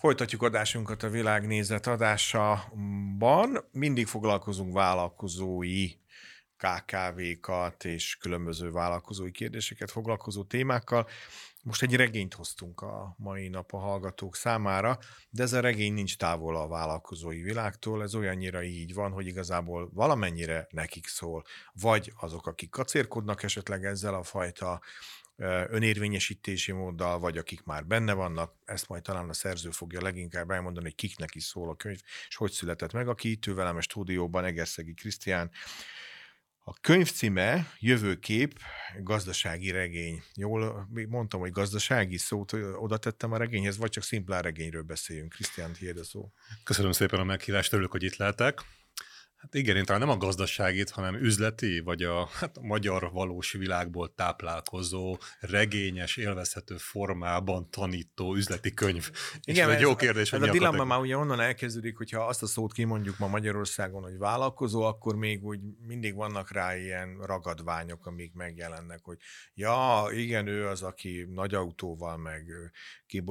Folytatjuk adásunkat a világnézet adásában. Mindig foglalkozunk vállalkozói KKV-kat és különböző vállalkozói kérdéseket foglalkozó témákkal. Most egy regényt hoztunk a mai nap a hallgatók számára, de ez a regény nincs távol a vállalkozói világtól, ez olyannyira így van, hogy igazából valamennyire nekik szól. Vagy azok, akik kacérkodnak esetleg ezzel a fajta önérvényesítési móddal, vagy akik már benne vannak, ezt majd talán a szerző fogja leginkább elmondani, hogy kiknek is szól a könyv, és hogy született meg, aki itt velem a stúdióban, Egerszegi Krisztián. A könyv címe Jövőkép, gazdasági regény. Jól mondtam, hogy gazdasági szót oda tettem a regényhez, vagy csak szimplán regényről beszéljünk. Krisztián, tiéd a szó. Köszönöm szépen a meghívást, örülök, hogy itt lehetek. Hát igen, én talán nem a gazdaságit, hanem üzleti, vagy a, hát a magyar valós világból táplálkozó, regényes, élvezhető formában tanító üzleti könyv. Igen, és ez, jó kérdés, ez hogy a dilemma már ugye onnan elkezdődik, hogyha azt a szót kimondjuk ma Magyarországon, hogy vállalkozó, akkor még úgy mindig vannak rá ilyen ragadványok, amik megjelennek, hogy ja, igen, ő az, aki nagy autóval, meg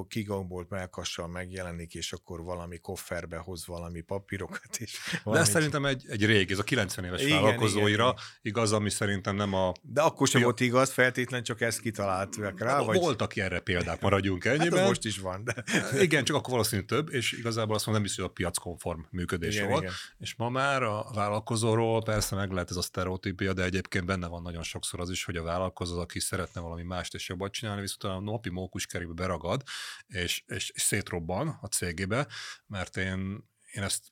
kigombolt melkassal megjelenik, és akkor valami kofferbe hoz valami papírokat. És De ez szerintem egy, egy régi, ez a 90 éves igen, vállalkozóira igen, igaz, ami szerintem nem a... De akkor sem volt igaz, feltétlen csak ezt kitalálták rá. Vagy... Voltak erre példák, maradjunk ennyiben. Hát most is van. De... Igen, csak akkor valószínűleg több, és igazából azt mondom, nem is, hogy a piackonform működés igen, volt. Igen. És ma már a vállalkozóról persze meg lehet ez a sztereotípia, de egyébként benne van nagyon sokszor az is, hogy a vállalkozó az, aki szeretne valami mást és jobbat csinálni, viszont a napi mókuskerébe beragad, és, és, és szétrobban a cégébe, mert én, én ezt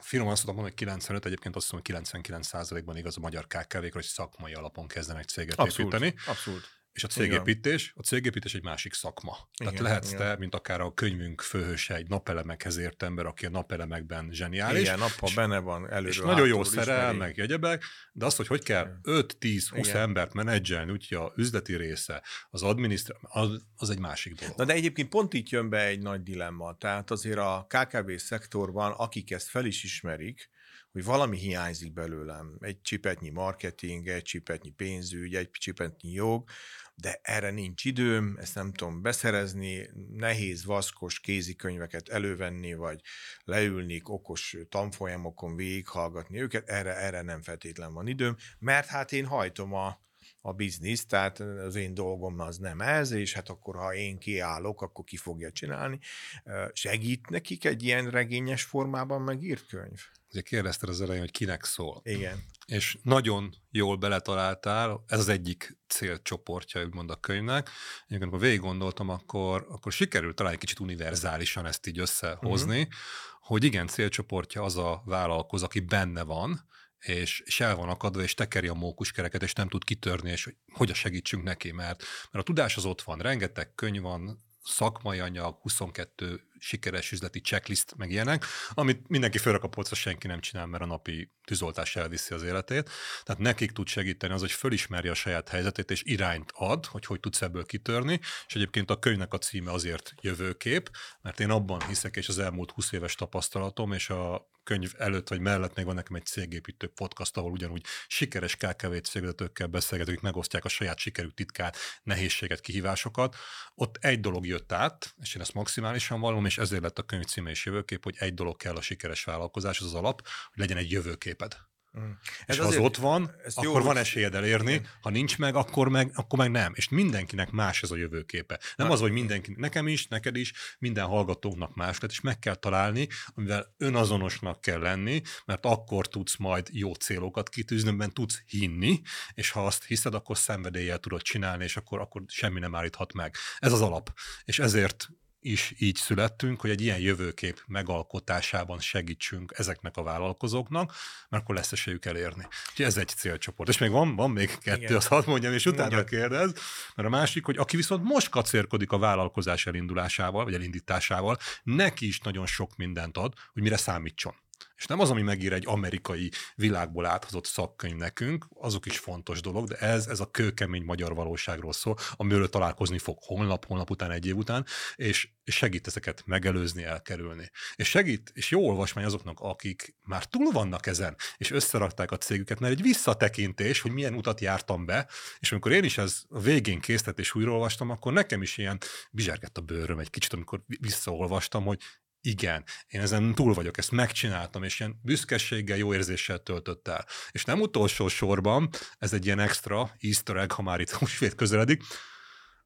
finoman azt tudom mondani, hogy 95, egyébként azt mondom, hogy 99%-ban igaz a magyar KKV-kra, hogy szakmai alapon kezdenek céget abszolút, építeni. Abszolút. És a cégépítés, a cégépítés egy másik szakma. Igen, Tehát lehetsz igen. te, mint akár a könyvünk főhőse, egy napelemekhez ért ember, aki a napelemekben zseniális. Igen, nappal benne van előről. És nagyon jó szerel, meg jegyebek, de azt, hogy hogy kell 5-10-20 embert menedzselni, úgyhogy a üzleti része, az adminisztráció, az, az egy másik dolog. Na de egyébként pont itt jön be egy nagy dilemma. Tehát azért a KKV szektorban, akik ezt fel is ismerik, hogy valami hiányzik belőlem. Egy csipetnyi marketing, egy csipetnyi pénzügy, egy csipetnyi jog, de erre nincs időm, ezt nem tudom beszerezni, nehéz, vaskos kézikönyveket elővenni, vagy leülni okos tanfolyamokon végighallgatni őket, erre, erre nem feltétlen van időm, mert hát én hajtom a, a biznisz, tehát az én dolgom az nem ez, és hát akkor, ha én kiállok, akkor ki fogja csinálni. Segít nekik egy ilyen regényes formában megírt könyv? Ugye kérdezted az elején, hogy kinek szól. Igen. És nagyon jól beletaláltál, ez az egyik célcsoportja, úgymond a könyvnek. Egyébként, amikor végig gondoltam, akkor, akkor sikerült talán egy kicsit univerzálisan ezt így összehozni, uh-huh. hogy igen, célcsoportja az a vállalkozó, aki benne van, és, és el van akadva, és tekeri a mókuskereket, és nem tud kitörni, és hogy hogyan segítsünk neki, mert, mert a tudás az ott van, rengeteg könyv van, szakmai anyag, 22 sikeres üzleti checklist, meg ilyenek, amit mindenki fölrak a polcra, senki nem csinál, mert a napi tűzoltás elviszi az életét. Tehát nekik tud segíteni az, hogy fölismerje a saját helyzetét, és irányt ad, hogy hogy tudsz ebből kitörni, és egyébként a könyvnek a címe azért jövőkép, mert én abban hiszek, és az elmúlt 20 éves tapasztalatom, és a könyv előtt vagy mellett még van nekem egy cégépítő podcast, ahol ugyanúgy sikeres KKV cégvezetőkkel beszélgetünk, megosztják a saját sikerük titkát, nehézséget, kihívásokat. Ott egy dolog jött át, és én ezt maximálisan vallom, és ezért lett a könyv címe és jövőkép, hogy egy dolog kell a sikeres vállalkozás, az az alap, hogy legyen egy jövőképed. Mm. Ez és ha az ott van, akkor jó, van esélyed elérni, igen. ha nincs meg, akkor meg, akkor meg nem. És mindenkinek más ez a jövőképe. Nem Na, az, hogy mindenki, nekem is, neked is, minden hallgatóknak más lett, és meg kell találni, amivel önazonosnak kell lenni, mert akkor tudsz majd jó célokat kitűzni, mert tudsz hinni, és ha azt hiszed, akkor szenvedéllyel tudod csinálni, és akkor, akkor semmi nem állíthat meg. Ez az alap. És ezért is így születtünk, hogy egy ilyen jövőkép megalkotásában segítsünk ezeknek a vállalkozóknak, mert akkor lesz esélyük elérni. Úgyhogy ez egy célcsoport. És még van, van még kettő, Igen. azt hadd mondjam, és utána Mondjad. kérdez, mert a másik, hogy aki viszont most kacérkodik a vállalkozás elindulásával, vagy elindításával, neki is nagyon sok mindent ad, hogy mire számítson És nem az, ami megír egy amerikai világból áthozott szakkönyv nekünk, azok is fontos dolog, de ez, ez a kőkemény magyar valóságról szól, amiről találkozni fog holnap, holnap után, egy év után, és, segít ezeket megelőzni, elkerülni. És segít, és jó olvasmány azoknak, akik már túl vannak ezen, és összerakták a cégüket, mert egy visszatekintés, hogy milyen utat jártam be, és amikor én is ez a végén készített és újraolvastam, akkor nekem is ilyen bizsergett a bőröm egy kicsit, amikor visszaolvastam, hogy igen, én ezen túl vagyok, ezt megcsináltam, és ilyen büszkeséggel, jó érzéssel töltött el. És nem utolsó sorban, ez egy ilyen extra easter egg, ha már itt húsvét közeledik,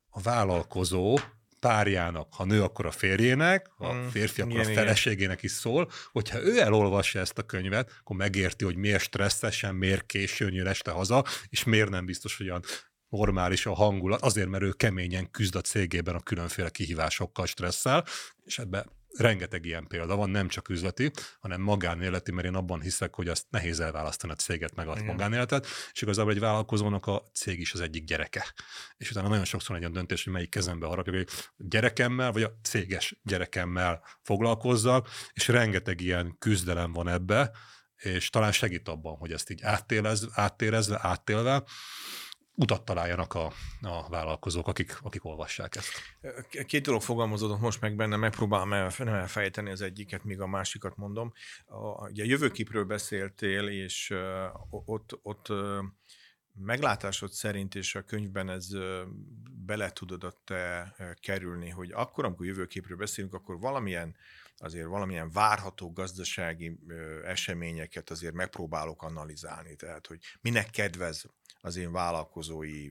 a vállalkozó párjának, ha nő, akkor a férjének, ha mm, férfi, akkor igen, a feleségének is szól, hogyha ő elolvassa ezt a könyvet, akkor megérti, hogy miért stresszesen, miért későn jön este haza, és miért nem biztos, hogy olyan normális a hangulat, azért, mert ő keményen küzd a cégében a különféle kihívásokkal, stresszel, és ebbe rengeteg ilyen példa van, nem csak üzleti, hanem magánéleti, mert én abban hiszek, hogy azt nehéz elválasztani a céget meg a Igen. magánéletet, és igazából egy vállalkozónak a cég is az egyik gyereke. És utána nagyon sokszor egy olyan döntés, hogy melyik kezembe harapjuk, hogy gyerekemmel, vagy a céges gyerekemmel foglalkozzak, és rengeteg ilyen küzdelem van ebbe, és talán segít abban, hogy ezt így áttélez, áttérezve, áttélve, utat találjanak a, a vállalkozók, akik, akik olvassák ezt. Két dolog fogalmazódott most meg benne, megpróbálom el, nem elfejteni az egyiket, míg a másikat mondom. A, ugye a jövőképről beszéltél, és uh, ott, ott uh, meglátásod szerint, és a könyvben ez bele tudod te kerülni, hogy akkor, amikor jövőképről beszélünk, akkor valamilyen azért valamilyen várható gazdasági eseményeket azért megpróbálok analizálni. Tehát, hogy minek kedvez az én vállalkozói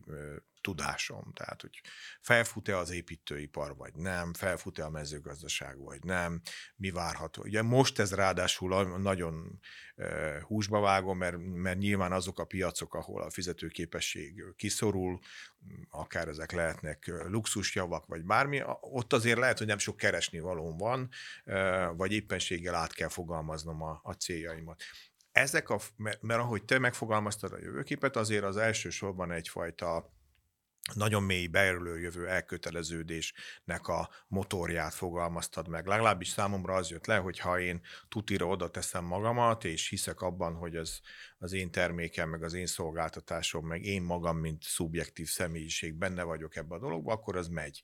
tudásom. Tehát, hogy felfut-e az építőipar, vagy nem, felfut-e a mezőgazdaság, vagy nem, mi várható. Ugye most ez ráadásul nagyon húsba vágom, mert, mert nyilván azok a piacok, ahol a fizetőképesség kiszorul, akár ezek lehetnek luxusjavak, vagy bármi, ott azért lehet, hogy nem sok keresni valóm van, vagy éppenséggel át kell fogalmaznom a, a céljaimat ezek a, mert, mert ahogy te megfogalmaztad a jövőképet, azért az elsősorban egyfajta nagyon mély beerülő jövő elköteleződésnek a motorját fogalmaztad meg. Legalábbis számomra az jött le, hogy ha én tutira oda teszem magamat, és hiszek abban, hogy az, az én termékem, meg az én szolgáltatásom, meg én magam, mint szubjektív személyiség benne vagyok ebbe a dologba, akkor az megy.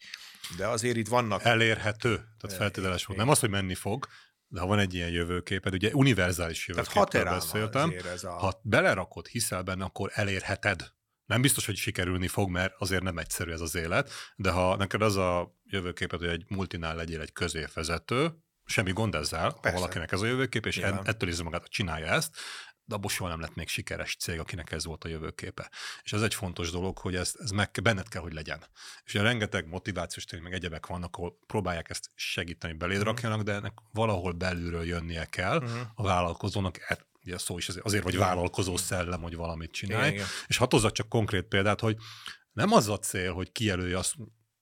De azért itt vannak... Elérhető, tehát feltételes volt. Nem az, hogy menni fog, de ha van egy ilyen jövőképed, ugye univerzális jövőképről beszéltem, a... ha belerakod, hiszel benne, akkor elérheted. Nem biztos, hogy sikerülni fog, mert azért nem egyszerű ez az élet, de ha neked az a jövőképed, hogy egy multinál legyél egy középvezető, semmi gond ezzel, Persze. ha valakinek ez a jövőkép, és Igen. ettől izzi magát, csinálja ezt, de abból soha nem lett még sikeres cég, akinek ez volt a jövőképe. És ez egy fontos dolog, hogy ez, ez meg, benned kell, hogy legyen. És ugye rengeteg motivációs tény, meg egyebek vannak, ahol próbálják ezt segíteni, beléd uh-huh. rakjanak, de ennek valahol belülről jönnie kell uh-huh. a vállalkozónak, ugye szó is azért, vagy vállalkozó szellem, hogy valamit csinálj. Igen, És hatozzak csak konkrét példát, hogy nem az a cél, hogy kijelölje azt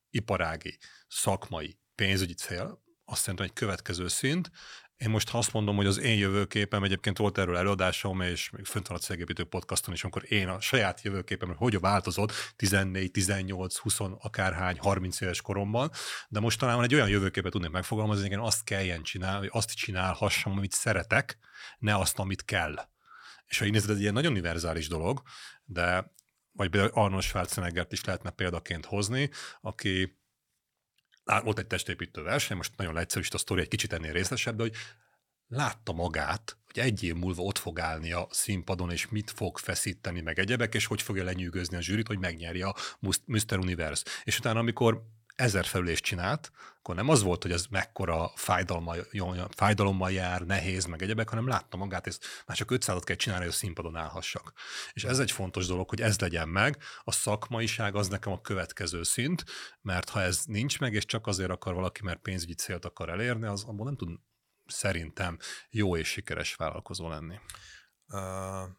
iparági, szakmai, pénzügyi cél, azt szerintem egy következő szint, én most azt mondom, hogy az én jövőképem, egyébként volt erről előadásom, és még fönt van a Cégépítő podcaston is, amikor én a saját jövőképem, hogy változott 14, 18, 20, akárhány, 30 éves koromban, de most talán egy olyan jövőképet tudnék megfogalmazni, hogy azt kelljen csinálni, hogy azt csinálhassam, amit szeretek, ne azt, amit kell. És ha így nézed, ez egy ilyen nagyon univerzális dolog, de vagy például Arnold Schwarzeneggert is lehetne példaként hozni, aki volt egy testépítő verseny, most nagyon leegyszerűsít a sztori, egy kicsit ennél részesebb, de hogy látta magát, hogy egy év múlva ott fog állni a színpadon, és mit fog feszíteni, meg egyebek, és hogy fogja lenyűgözni a zsűrit, hogy megnyerje a Mr. Universe. És utána, amikor ezer felülést csinált, akkor nem az volt, hogy ez mekkora fájdalommal, fájdalommal jár, nehéz, meg egyebek, hanem látta magát, és már csak 500-at kell csinálni, hogy a színpadon állhassak. És ez egy fontos dolog, hogy ez legyen meg. A szakmaiság az nekem a következő szint, mert ha ez nincs meg, és csak azért akar valaki, mert pénzügyi célt akar elérni, az abból nem tud szerintem jó és sikeres vállalkozó lenni. Uh,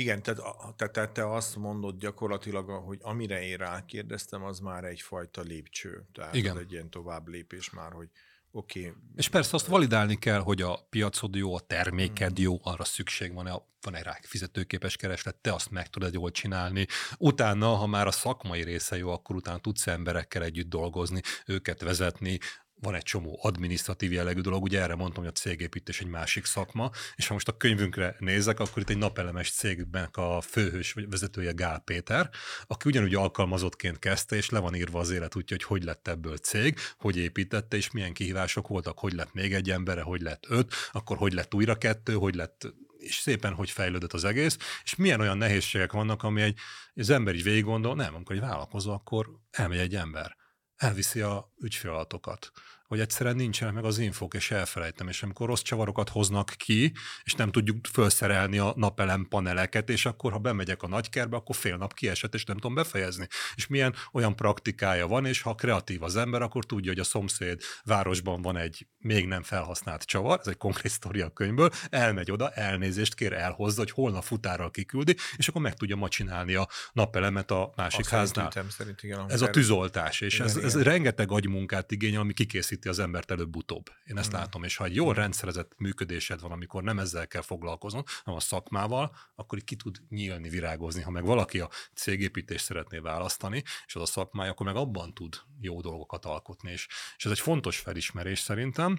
igen, tehát, tehát, tehát te azt mondod gyakorlatilag, hogy amire én rákérdeztem, az már egyfajta lépcső. Tehát Igen. ez egy ilyen tovább lépés már, hogy oké. Okay. És persze azt validálni kell, hogy a piacod jó, a terméked hmm. jó, arra szükség van, van egy rá fizetőképes kereslet, te azt meg tudod jól csinálni. Utána, ha már a szakmai része jó, akkor utána tudsz emberekkel együtt dolgozni, őket vezetni, van egy csomó adminisztratív jellegű dolog, ugye erre mondtam, hogy a cégépítés egy másik szakma, és ha most a könyvünkre nézek, akkor itt egy napelemes cégben a főhős vagy vezetője Gál Péter, aki ugyanúgy alkalmazottként kezdte, és le van írva az élet útja, hogy hogy lett ebből cég, hogy építette, és milyen kihívások voltak, hogy lett még egy embere, hogy lett öt, akkor hogy lett újra kettő, hogy lett és szépen hogy fejlődött az egész, és milyen olyan nehézségek vannak, ami egy, az ember így végig gondol, nem, amikor egy vállalkozó, akkor elmegy egy ember, elviszi a ügyfélatokat, hogy egyszerűen nincsenek meg az infók, és elfelejtem, és amikor rossz csavarokat hoznak ki, és nem tudjuk felszerelni a napelem paneleket, és akkor, ha bemegyek a nagykerbe, akkor fél nap kiesett, és nem tudom befejezni. És milyen olyan praktikája van, és ha kreatív az ember, akkor tudja, hogy a szomszéd városban van egy még nem felhasznált csavar, ez egy konkrét sztori a könyvből, elmegy oda, elnézést kér, elhozza, hogy holnap futárral kiküldi, és akkor meg tudja ma csinálni a napelemet a másik Azt háznál. Szerint, igen, Ez a tűzoltás, és Igen, ez, ez igen. rengeteg agymunkát igényel, ami kikészíti az embert előbb-utóbb. Én ezt Mhm. látom, és ha egy jól rendszerezett működésed van, amikor nem ezzel kell foglalkoznod, hanem a szakmával, akkor ki tud nyílni, virágozni. Ha meg valaki a cégépítést szeretné választani, és az a szakmája, akkor meg abban tud jó dolgokat alkotni. És, és ez egy fontos felismerés szerintem,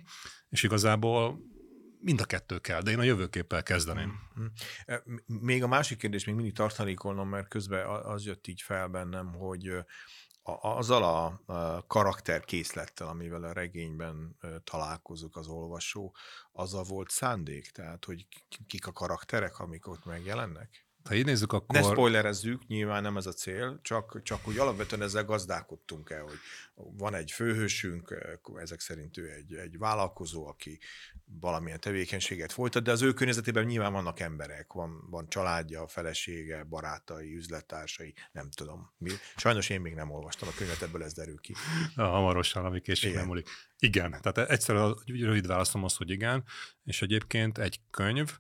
és igazából mind a kettő kell, de én a jövőképpel kezdeném. Mhm. E, m- Még a másik kérdés még mindig tartalékolnom, mert közben az jött így fel bennem, hogy azzal a, a karakterkészlettel, amivel a regényben ö, találkozik az olvasó, azzal volt szándék? Tehát, hogy ki- kik a karakterek, amik ott megjelennek? Ha így nézzük, akkor... Ne spoilerezzük, nyilván nem ez a cél, csak, csak úgy alapvetően ezzel gazdálkodtunk el, hogy van egy főhősünk, ezek szerint ő egy, egy vállalkozó, aki valamilyen tevékenységet folytat, de az ő környezetében nyilván vannak emberek, van, van családja, felesége, barátai, üzlettársai, nem tudom. Mi. Sajnos én még nem olvastam a könyvet, ebből ez derül ki. A hamarosan, ami később nem múlik. Igen, tehát egyszerűen rövid válaszom az, hogy igen, és egyébként egy könyv,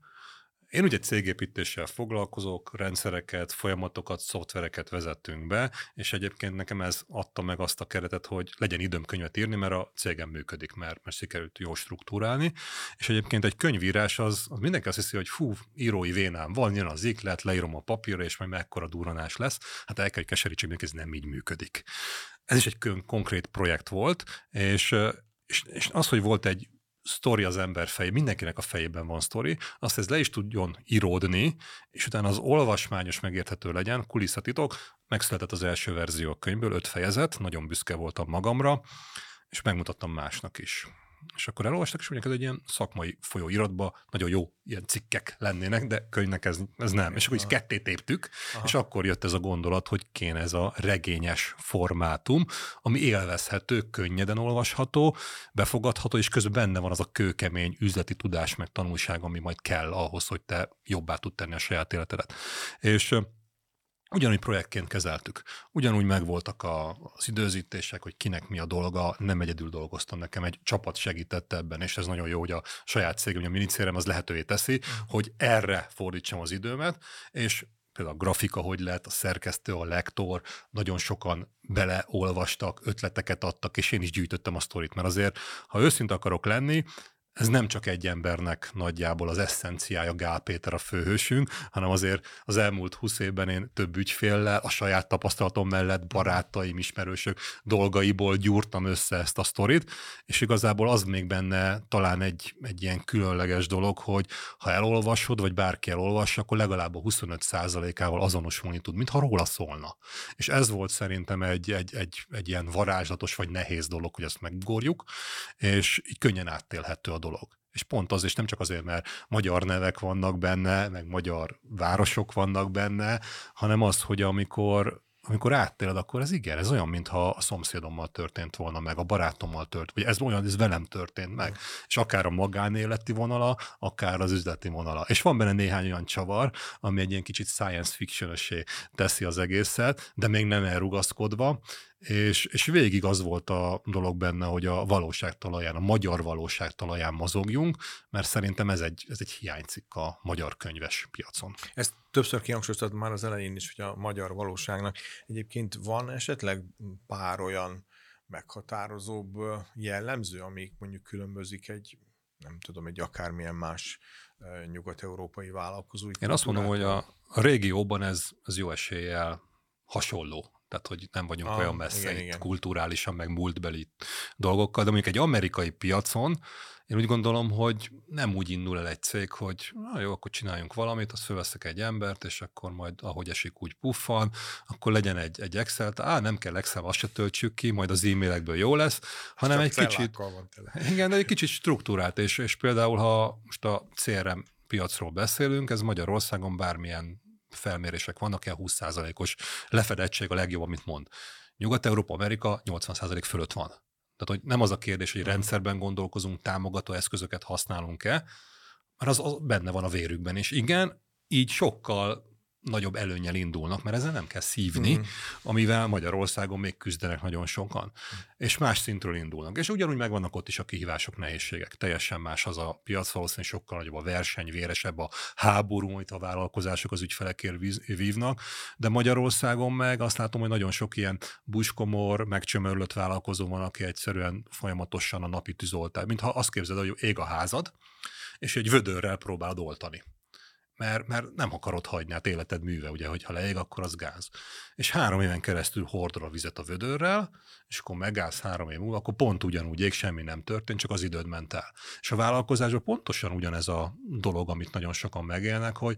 én ugye cégépítéssel foglalkozok, rendszereket, folyamatokat, szoftvereket vezettünk be, és egyébként nekem ez adta meg azt a keretet, hogy legyen időm könyvet írni, mert a cégem működik, mert, mert sikerült jó struktúrálni, és egyébként egy könyvírás az, az mindenki azt hiszi, hogy fú, írói vénám van, jön az iklet, leírom a papírra, és majd mekkora durranás lesz. Hát el kell, hogy keserítsük, ez nem így működik. Ez is egy konkrét projekt volt, és, és, és az, hogy volt egy sztori az ember fej, mindenkinek a fejében van sztori, azt ez le is tudjon íródni, és utána az olvasmányos megérthető legyen, kulisszatitok, megszületett az első verzió a könyvből, öt fejezet, nagyon büszke voltam magamra, és megmutattam másnak is. És akkor elolvastak, és mondják, ez egy ilyen szakmai folyóiratba nagyon jó ilyen cikkek lennének, de könyvnek ez, ez nem. És akkor így ketté téptük, Aha. és akkor jött ez a gondolat, hogy kéne ez a regényes formátum, ami élvezhető, könnyeden olvasható, befogadható, és közben benne van az a kőkemény üzleti tudás, meg tanulság, ami majd kell ahhoz, hogy te jobbá tud tenni a saját életedet. És Ugyanúgy projektként kezeltük. Ugyanúgy megvoltak az időzítések, hogy kinek mi a dolga, nem egyedül dolgoztam, nekem egy csapat segített ebben, és ez nagyon jó, hogy a saját cégem, a minicérem az lehetővé teszi, hogy erre fordítsam az időmet, és például a grafika hogy lett, a szerkesztő, a lektor, nagyon sokan beleolvastak, ötleteket adtak, és én is gyűjtöttem a sztorit, mert azért, ha őszinte akarok lenni, ez nem csak egy embernek nagyjából az eszenciája Gál Péter a főhősünk, hanem azért az elmúlt húsz évben én több ügyféllel, a saját tapasztalatom mellett barátaim, ismerősök dolgaiból gyúrtam össze ezt a sztorit, és igazából az még benne talán egy, egy ilyen különleges dolog, hogy ha elolvasod, vagy bárki elolvassa, akkor legalább a 25%-ával azonosulni tud, mintha róla szólna. És ez volt szerintem egy, egy, egy, egy ilyen varázslatos vagy nehéz dolog, hogy ezt meggorjuk, és így könnyen áttélhető a dolog. És pont az, és nem csak azért, mert magyar nevek vannak benne, meg magyar városok vannak benne, hanem az, hogy amikor amikor áttéled, akkor ez igen, ez olyan, mintha a szomszédommal történt volna meg, a barátommal történt, vagy ez olyan, ez velem történt meg. És akár a magánéleti vonala, akár az üzleti vonala. És van benne néhány olyan csavar, ami egy ilyen kicsit science fiction teszi az egészet, de még nem elrugaszkodva, és, és végig az volt a dolog benne, hogy a valóság talaján, a magyar valóság talaján mozogjunk, mert szerintem ez egy, ez egy hiánycikk a magyar könyves piacon. Ezt többször kihangsúlyoztad már az elején is, hogy a magyar valóságnak egyébként van esetleg pár olyan meghatározóbb jellemző, amik mondjuk különbözik egy, nem tudom, egy akármilyen más nyugat-európai vállalkozói Én azt mondom, hogy a, a régióban ez, ez jó eséllyel hasonló. Tehát, hogy nem vagyunk Ah, olyan messze igen, itt igen. kulturálisan, meg múltbeli dolgokkal, de mondjuk egy amerikai piacon én úgy gondolom, hogy nem úgy indul el egy cég, hogy na jó, akkor csináljunk valamit, azt fölveszek egy embert, és akkor majd ahogy esik, úgy puffan, akkor legyen egy, egy Excel, á, nem kell Excel, azt se töltsük ki, majd az e-mailekből jó lesz, hanem Csak egy kicsit, igen, de egy kicsit struktúrált, és, és például, ha most a CRM piacról beszélünk, ez Magyarországon bármilyen felmérések vannak, ilyen 20%-os lefedettség a legjobb, amit mond. Nyugat-Európa, Amerika 80% fölött van. Tehát, hogy nem az a kérdés, hogy rendszerben gondolkozunk, támogató eszközöket használunk-e, mert az, az benne van a vérükben, és igen, így sokkal nagyobb előnyel indulnak, mert ezzel nem kell szívni, Mhm. amivel Magyarországon még küzdenek nagyon sokan, és más szintről indulnak. És ugyanúgy megvannak ott is a kihívások, nehézségek. Teljesen más az a piac, valószínűleg sokkal nagyobb a verseny, véresebb a háború, amit a vállalkozások az ügyfelekért vívnak, de Magyarországon meg azt látom, hogy nagyon sok ilyen buskomor, megcsömörlött vállalkozó van, aki egyszerűen folyamatosan a napi tűzoltál, mintha azt képzeld, hogy ég a házad, és egy vödörrel próbálod oltani mert, mert nem akarod hagyni, hát életed műve, ugye, hogyha leég, akkor az gáz. És három éven keresztül hordol a vizet a vödörrel, és akkor megállsz három év múlva, akkor pont ugyanúgy ég, semmi nem történt, csak az időd ment el. És a vállalkozásban pontosan ugyanez a dolog, amit nagyon sokan megélnek, hogy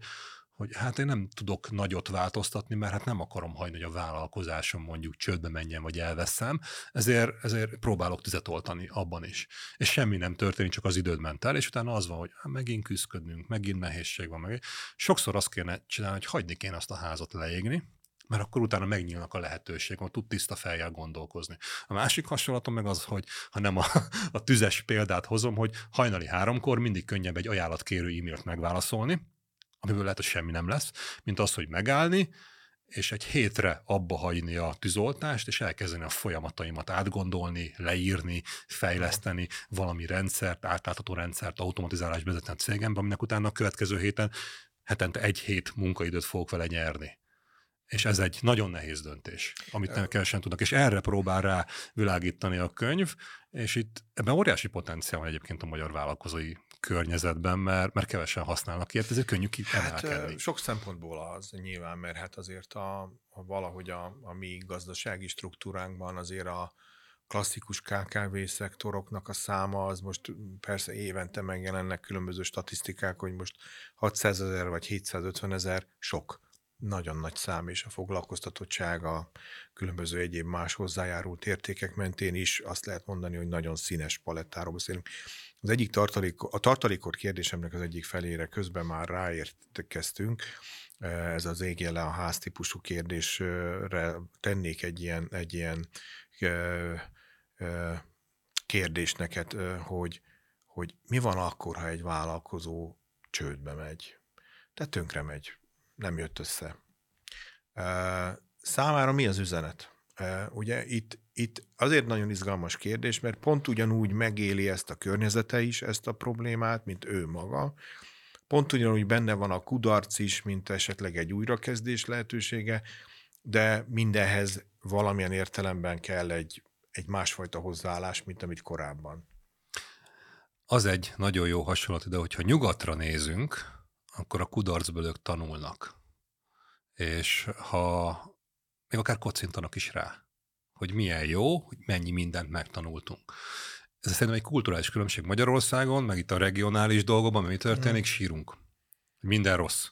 hogy hát én nem tudok nagyot változtatni, mert hát nem akarom hagyni, hogy a vállalkozásom mondjuk csődbe menjen, vagy elveszem, ezért, ezért próbálok tüzet oltani abban is. És semmi nem történik, csak az időd ment el, és utána az van, hogy hát megint küzdködünk, megint nehézség van. Meg. Sokszor azt kéne csinálni, hogy hagyni kéne azt a házat leégni, mert akkor utána megnyílnak a lehetőség, hogy tud tiszta fejjel gondolkozni. A másik hasonlatom meg az, hogy ha nem a, a tüzes példát hozom, hogy hajnali háromkor mindig könnyebb egy ajánlatkérő e-mailt megválaszolni, amiből lehet, hogy semmi nem lesz, mint az, hogy megállni, és egy hétre abba hagyni a tűzoltást, és elkezdeni a folyamataimat átgondolni, leírni, fejleszteni valami rendszert, átlátható rendszert, automatizálás vezetni a cégembe, aminek utána a következő héten hetente egy hét munkaidőt fogok vele nyerni. És ez egy nagyon nehéz döntés, amit nem kevesen tudnak. És erre próbál rá világítani a könyv, és itt ebben óriási potenciál van egyébként a magyar vállalkozói környezetben, mert, mert kevesen használnak ilyet, ezért könnyű kiemelkedni. Hát, sok szempontból az nyilván, mert hát azért a, a valahogy a, a mi gazdasági struktúránkban azért a klasszikus KKV szektoroknak a száma, az most persze évente megjelennek különböző statisztikák, hogy most 600 ezer vagy 750 ezer sok nagyon nagy szám, és a foglalkoztatottság a különböző egyéb más hozzájárult értékek mentén is azt lehet mondani, hogy nagyon színes palettáról beszélünk. Az egyik tartalék, a tartalékot kérdésemnek az egyik felére közben már ráérkeztünk, ez az égje le a ház típusú kérdésre tennék egy ilyen, egy ilyen kérdést neked, hogy, hogy mi van akkor, ha egy vállalkozó csődbe megy, tehát tönkre megy, nem jött össze. Számára mi az üzenet? Ugye itt, itt azért nagyon izgalmas kérdés, mert pont ugyanúgy megéli ezt a környezete is, ezt a problémát, mint ő maga. Pont ugyanúgy benne van a kudarc is, mint esetleg egy újrakezdés lehetősége, de mindenhez valamilyen értelemben kell egy, egy másfajta hozzáállás, mint amit korábban. Az egy nagyon jó hasonlat, de hogyha nyugatra nézünk, akkor a kudarcból ők tanulnak. És ha még akár kocintanak is rá, hogy milyen jó, hogy mennyi mindent megtanultunk. Ez szerintem egy kulturális különbség Magyarországon, meg itt a regionális dolgokban, mi történik, mm. sírunk. Minden rossz.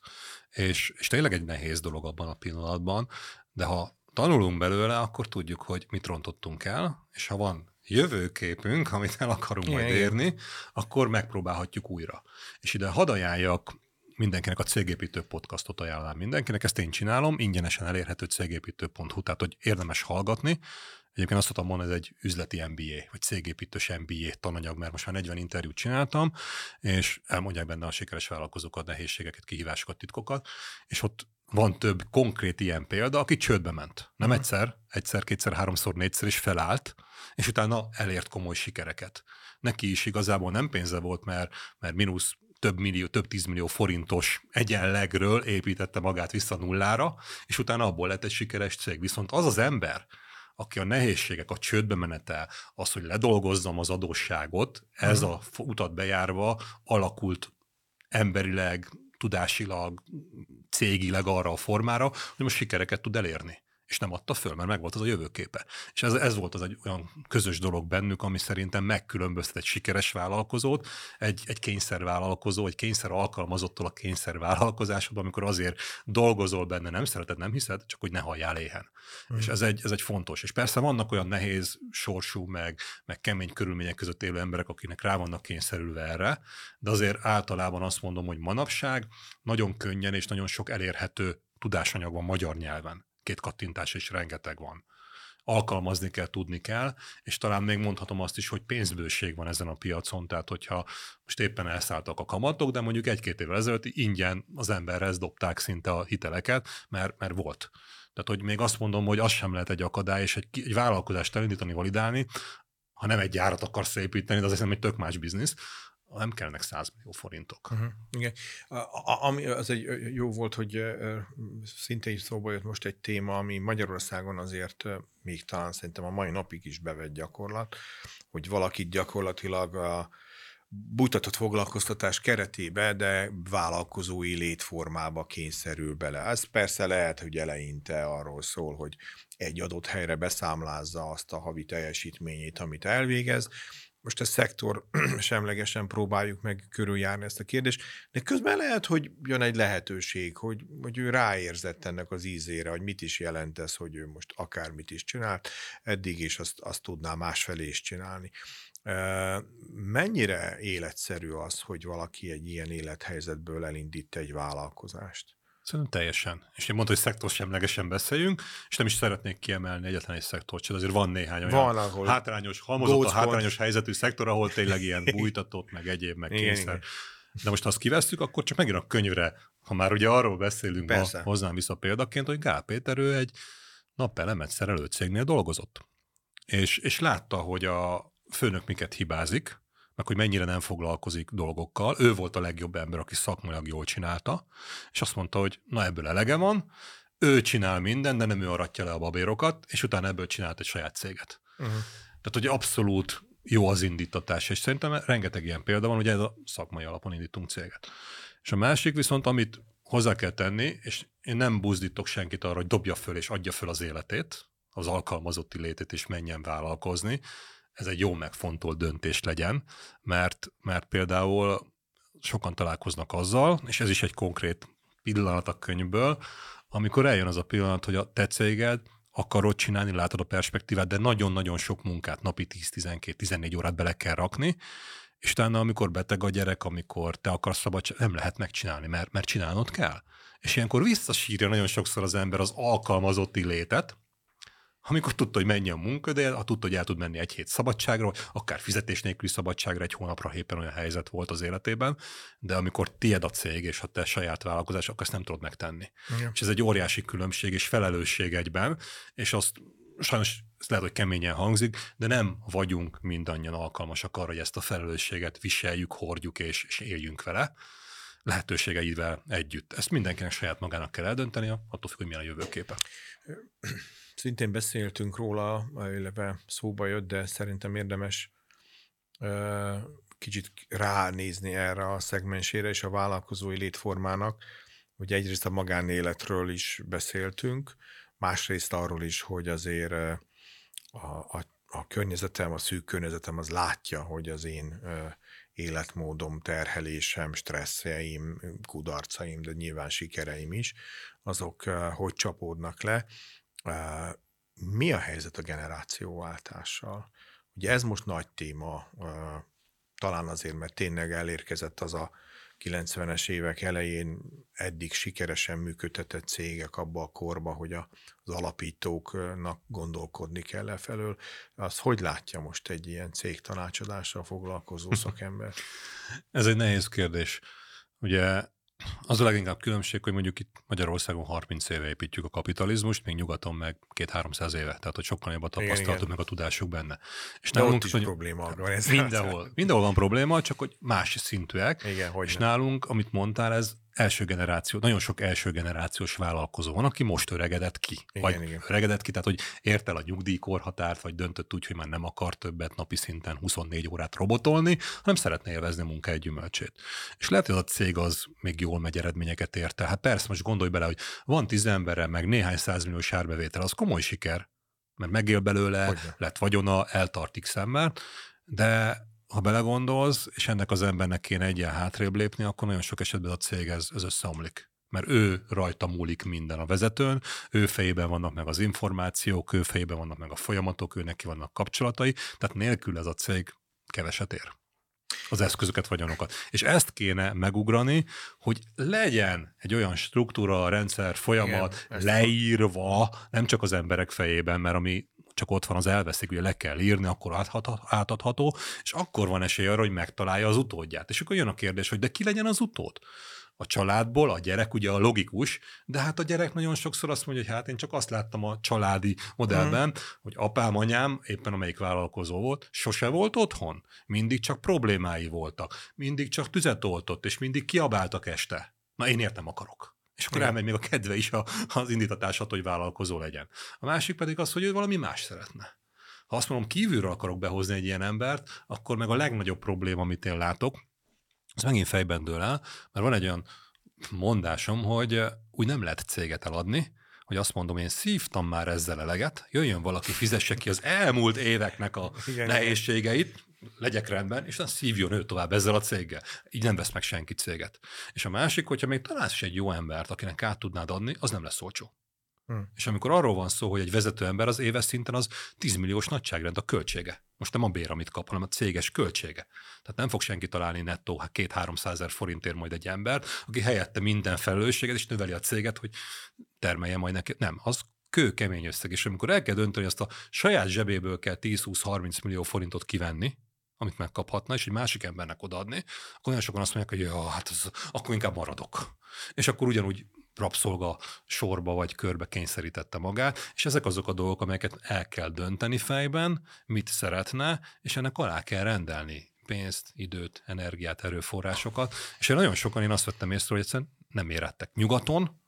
És, és tényleg egy nehéz dolog abban a pillanatban, de ha tanulunk belőle, akkor tudjuk, hogy mit rontottunk el, és ha van jövőképünk, amit el akarunk igen, majd érni, akkor megpróbálhatjuk újra. És ide hadd ajánljak mindenkinek a Cégépítő podcastot ajánlám mindenkinek, ezt én csinálom, ingyenesen elérhető cégépítő.hu, tehát hogy érdemes hallgatni. Egyébként azt tudom mondani, ez egy üzleti MBA, vagy cégépítős MBA tananyag, mert most már 40 interjút csináltam, és elmondják benne a sikeres vállalkozókat, nehézségeket, kihívásokat, titkokat, és ott van több konkrét ilyen példa, aki csődbe ment. Nem uh-huh. egyszer, egyszer, kétszer, háromszor, négyszer is felállt, és utána elért komoly sikereket. Neki is igazából nem pénze volt, mert, mert mínusz több millió, több tízmillió forintos egyenlegről építette magát vissza nullára, és utána abból lett egy sikeres cég. Viszont az az ember, aki a nehézségek, a csődbe menetel, az, hogy ledolgozzam az adósságot, ez a utat bejárva alakult emberileg, tudásilag, cégileg arra a formára, hogy most sikereket tud elérni. És nem adta föl, mert megvolt az a jövőképe. És ez, ez volt az egy olyan közös dolog bennük, ami szerintem megkülönböztet egy sikeres vállalkozót, egy, egy kényszervállalkozó, egy kényszer alkalmazottól a kényszervállalkozásodban, amikor azért dolgozol benne, nem szereted, nem hiszed, csak hogy ne halljál éhen. Mm. És ez egy, ez egy fontos. És persze vannak olyan nehéz sorsú, meg, meg kemény körülmények között élő emberek, akinek rá vannak kényszerülve erre, de azért általában azt mondom, hogy manapság nagyon könnyen és nagyon sok elérhető tudásanyag van magyar nyelven. Két kattintás is rengeteg van alkalmazni kell, tudni kell, és talán még mondhatom azt is, hogy pénzbőség van ezen a piacon, tehát hogyha most éppen elszálltak a kamatok, de mondjuk egy-két évvel ezelőtt ingyen az emberhez dobták szinte a hiteleket, mert, mert volt. Tehát, hogy még azt mondom, hogy az sem lehet egy akadály, és egy, egy vállalkozást elindítani, validálni, ha nem egy gyárat akarsz építeni, de az nem egy tök más biznisz, nem kellnek 100 millió forintok. Uh-huh. Igen. A, ami az egy jó volt, hogy szintén is szóba jött most egy téma, ami Magyarországon azért még talán szerintem a mai napig is bevett gyakorlat, hogy valakit gyakorlatilag a butatott foglalkoztatás keretébe, de vállalkozói létformába kényszerül bele. Ez persze lehet, hogy eleinte arról szól, hogy egy adott helyre beszámlázza azt a havi teljesítményét, amit elvégez, most ezt szektor semlegesen próbáljuk meg körüljárni ezt a kérdést, de közben lehet, hogy jön egy lehetőség, hogy, hogy ő ráérzett ennek az ízére, hogy mit is jelent ez, hogy ő most akármit is csinált, eddig is azt, azt tudná másfelé is csinálni. Mennyire életszerű az, hogy valaki egy ilyen élethelyzetből elindít egy vállalkozást? Szerintem teljesen. És én mondtam, hogy szektorsemlegesen beszéljünk, és nem is szeretnék kiemelni egyetlen egy szektort, csak azért van néhány olyan van, ahol hátrányos, halmozott a hátrányos helyzetű szektor, ahol tényleg ilyen bújtatott, meg egyéb, meg igen, kényszer. Igen. De most ha azt kivesszük, akkor csak megint a könyvre, ha már ugye arról beszélünk, Persze. ma hoznám vissza példaként, hogy Gál Péter ő egy napelemet szerelő cégnél dolgozott. És, és látta, hogy a főnök miket hibázik, meg hogy mennyire nem foglalkozik dolgokkal. Ő volt a legjobb ember, aki szakmailag jól csinálta, és azt mondta, hogy na ebből elege van, ő csinál mindent, de nem ő aratja le a babérokat, és utána ebből csinált egy saját céget. Uh-huh. Tehát, hogy abszolút jó az indítatás, és szerintem rengeteg ilyen példa van, ugye ez a szakmai alapon indítunk céget. És a másik viszont, amit hozzá kell tenni, és én nem buzdítok senkit arra, hogy dobja föl és adja föl az életét, az alkalmazotti létét, és menjen vállalkozni, ez egy jó megfontolt döntés legyen, mert, mert például sokan találkoznak azzal, és ez is egy konkrét pillanat a könyvből, amikor eljön az a pillanat, hogy a te céged akarod csinálni, látod a perspektívát, de nagyon-nagyon sok munkát, napi 10-12-14 órát bele kell rakni, és utána, amikor beteg a gyerek, amikor te akarsz szabadság, nem lehet megcsinálni, mert, mert csinálnod kell. És ilyenkor visszasírja nagyon sokszor az ember az alkalmazotti létet, amikor tudta, hogy mennyi a munkaidő, ha tudta, hogy el tud menni egy hét szabadságra, akár fizetés nélküli szabadságra, egy hónapra éppen olyan helyzet volt az életében, de amikor tied a cég, és ha te saját vállalkozás, akkor ezt nem tudod megtenni. Igen. És ez egy óriási különbség és felelősség egyben, és azt sajnos ez lehet, hogy keményen hangzik, de nem vagyunk mindannyian alkalmasak arra, hogy ezt a felelősséget viseljük, hordjuk és, és éljünk vele lehetőségeivel együtt. Ezt mindenkinek saját magának kell eldönteni, attól függ, hogy milyen a jövőképe. Szintén beszéltünk róla, illetve szóba jött, de szerintem érdemes kicsit ránézni erre a szegmensére és a vállalkozói létformának, hogy egyrészt a magánéletről is beszéltünk, másrészt arról is, hogy azért a, a, a környezetem, a szűk környezetem az látja, hogy az én életmódom, terhelésem, stresszeim, kudarcaim, de nyilván sikereim is, azok hogy csapódnak le, mi a helyzet a generációváltással? Ugye ez most nagy téma, talán azért, mert tényleg elérkezett az a 90-es évek elején eddig sikeresen működtetett cégek abba a korba, hogy az alapítóknak gondolkodni kell e felől. Az hogy látja most egy ilyen cég tanácsadással foglalkozó szakember? Ez egy nehéz kérdés. Ugye az a leginkább különbség, hogy mondjuk itt Magyarországon 30 éve építjük a kapitalizmust, még nyugaton meg 2-300 éve, tehát hogy sokkal jobb a meg a tudásuk benne. És De nálunk, ott is hogy probléma van. Mindenhol, mindenhol van probléma, csak hogy más szintűek. Igen, hogy és nem. nálunk, amit mondtál, ez első generáció, nagyon sok első generációs vállalkozó van, aki most öregedett ki. Igen, vagy igen. öregedett ki, tehát hogy ért el a nyugdíjkorhatárt, vagy döntött úgy, hogy már nem akar többet napi szinten 24 órát robotolni, hanem szeretne élvezni a munkáj gyümölcsét. És lehet, hogy az a cég az még jól megy eredményeket érte. Hát persze, most gondolj bele, hogy van tíz emberre, meg néhány százmilliós árbevétel, az komoly siker, mert megél belőle, Hogyne. lett vagyona, eltart x ember, de ha belegondolsz, és ennek az embernek kéne egy ilyen hátrébb lépni, akkor nagyon sok esetben a cég ez, ez összeomlik. Mert ő rajta múlik minden a vezetőn, ő fejében vannak meg az információk, ő fejében vannak meg a folyamatok, ő neki vannak kapcsolatai, tehát nélkül ez a cég keveset ér az eszközöket, vagyonokat. És ezt kéne megugrani, hogy legyen egy olyan struktúra, rendszer, folyamat Igen, leírva, nem csak az emberek fejében, mert ami csak ott van, az elveszik, ugye le kell írni, akkor átadható, és akkor van esély arra, hogy megtalálja az utódját. És akkor jön a kérdés, hogy de ki legyen az utód? A családból, a gyerek ugye a logikus, de hát a gyerek nagyon sokszor azt mondja, hogy hát én csak azt láttam a családi modellben, mm. hogy apám, anyám, éppen amelyik vállalkozó volt, sose volt otthon. Mindig csak problémái voltak. Mindig csak tüzet oltott, és mindig kiabáltak este. Na én értem akarok. És akkor Igen. elmegy még a kedve is a, az indítatását, hogy vállalkozó legyen. A másik pedig az, hogy ő valami más szeretne. Ha azt mondom, kívülről akarok behozni egy ilyen embert, akkor meg a legnagyobb probléma, amit én látok, az megint fejben dől el, mert van egy olyan mondásom, hogy úgy nem lehet céget eladni, hogy azt mondom, én szívtam már ezzel eleget, jöjjön valaki, fizesse ki az elmúlt éveknek a igen. nehézségeit, legyek rendben, és aztán szívjon ő tovább ezzel a céggel. Így nem vesz meg senki céget. És a másik, hogyha még találsz is egy jó embert, akinek át tudnád adni, az nem lesz olcsó. Hm. És amikor arról van szó, hogy egy vezető ember az éves szinten az 10 milliós nagyságrend a költsége. Most nem a bér, amit kap, hanem a céges költsége. Tehát nem fog senki találni nettó 2-300 ezer forintért majd egy embert, aki helyette minden felelősséget és növeli a céget, hogy termelje majd neki. Nem, az kőkemény összeg. És amikor el kell dönteni, hogy azt a saját zsebéből kell 10-20-30 millió forintot kivenni, amit megkaphatna, és egy másik embernek odaadni, akkor nagyon sokan azt mondják, hogy ja, hát az, akkor inkább maradok. És akkor ugyanúgy rabszolga sorba vagy körbe kényszerítette magát, és ezek azok a dolgok, amelyeket el kell dönteni fejben, mit szeretne, és ennek alá kell rendelni pénzt, időt, energiát, erőforrásokat. És én nagyon sokan én azt vettem észre, hogy egyszerűen nem érettek. Nyugaton,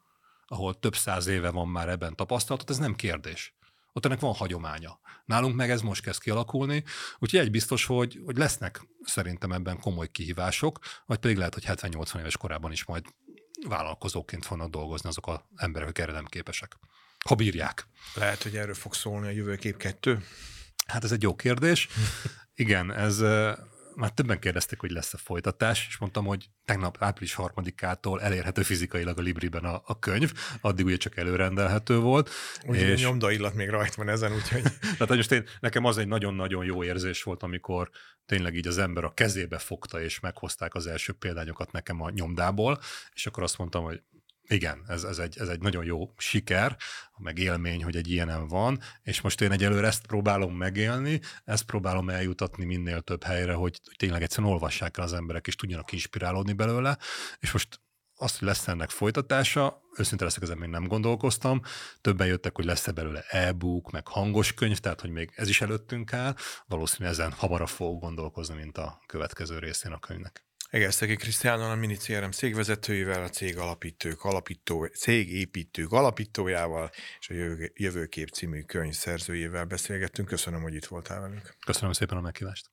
ahol több száz éve van már ebben tapasztalatot, ez nem kérdés. Ott ennek van hagyománya. Nálunk meg ez most kezd kialakulni, úgyhogy egy biztos, hogy, hogy lesznek szerintem ebben komoly kihívások, vagy pedig lehet, hogy 70-80 éves korában is majd vállalkozóként fognak dolgozni azok az emberek, akik erre nem képesek. Ha bírják. Lehet, hogy erről fog szólni a jövőkép 2. Hát ez egy jó kérdés. Igen, ez már többen kérdezték, hogy lesz-e folytatás, és mondtam, hogy tegnap április harmadikától elérhető fizikailag a Libriben a, a könyv, addig ugye csak előrendelhető volt. Úgyhogy és- nyomda illat még rajta van ezen, úgyhogy Tehát most én, nekem az egy nagyon-nagyon jó érzés volt, amikor tényleg így az ember a kezébe fogta, és meghozták az első példányokat nekem a nyomdából, és akkor azt mondtam, hogy igen, ez, ez, egy, ez egy nagyon jó siker, meg élmény, hogy egy ilyenem van, és most én egyelőre ezt próbálom megélni, ezt próbálom eljutatni minél több helyre, hogy tényleg egyszerűen olvassák el az emberek, és tudjanak inspirálódni belőle, és most azt, hogy lesz ennek folytatása, őszinte leszek, ezen még nem gondolkoztam. Többen jöttek, hogy lesz-e belőle e-book, meg hangos könyv, tehát hogy még ez is előttünk áll. Valószínűleg ezen hamarabb fogok gondolkozni, mint a következő részén a könyvnek. Egerszegi Krisztiánon a Mini CRM cégvezetőjével, a cég alapítók, alapító, cégépítők alapítójával és a Jövő- Jövőkép című könyv szerzőjével beszélgettünk. Köszönöm, hogy itt voltál velünk. Köszönöm szépen a meghívást.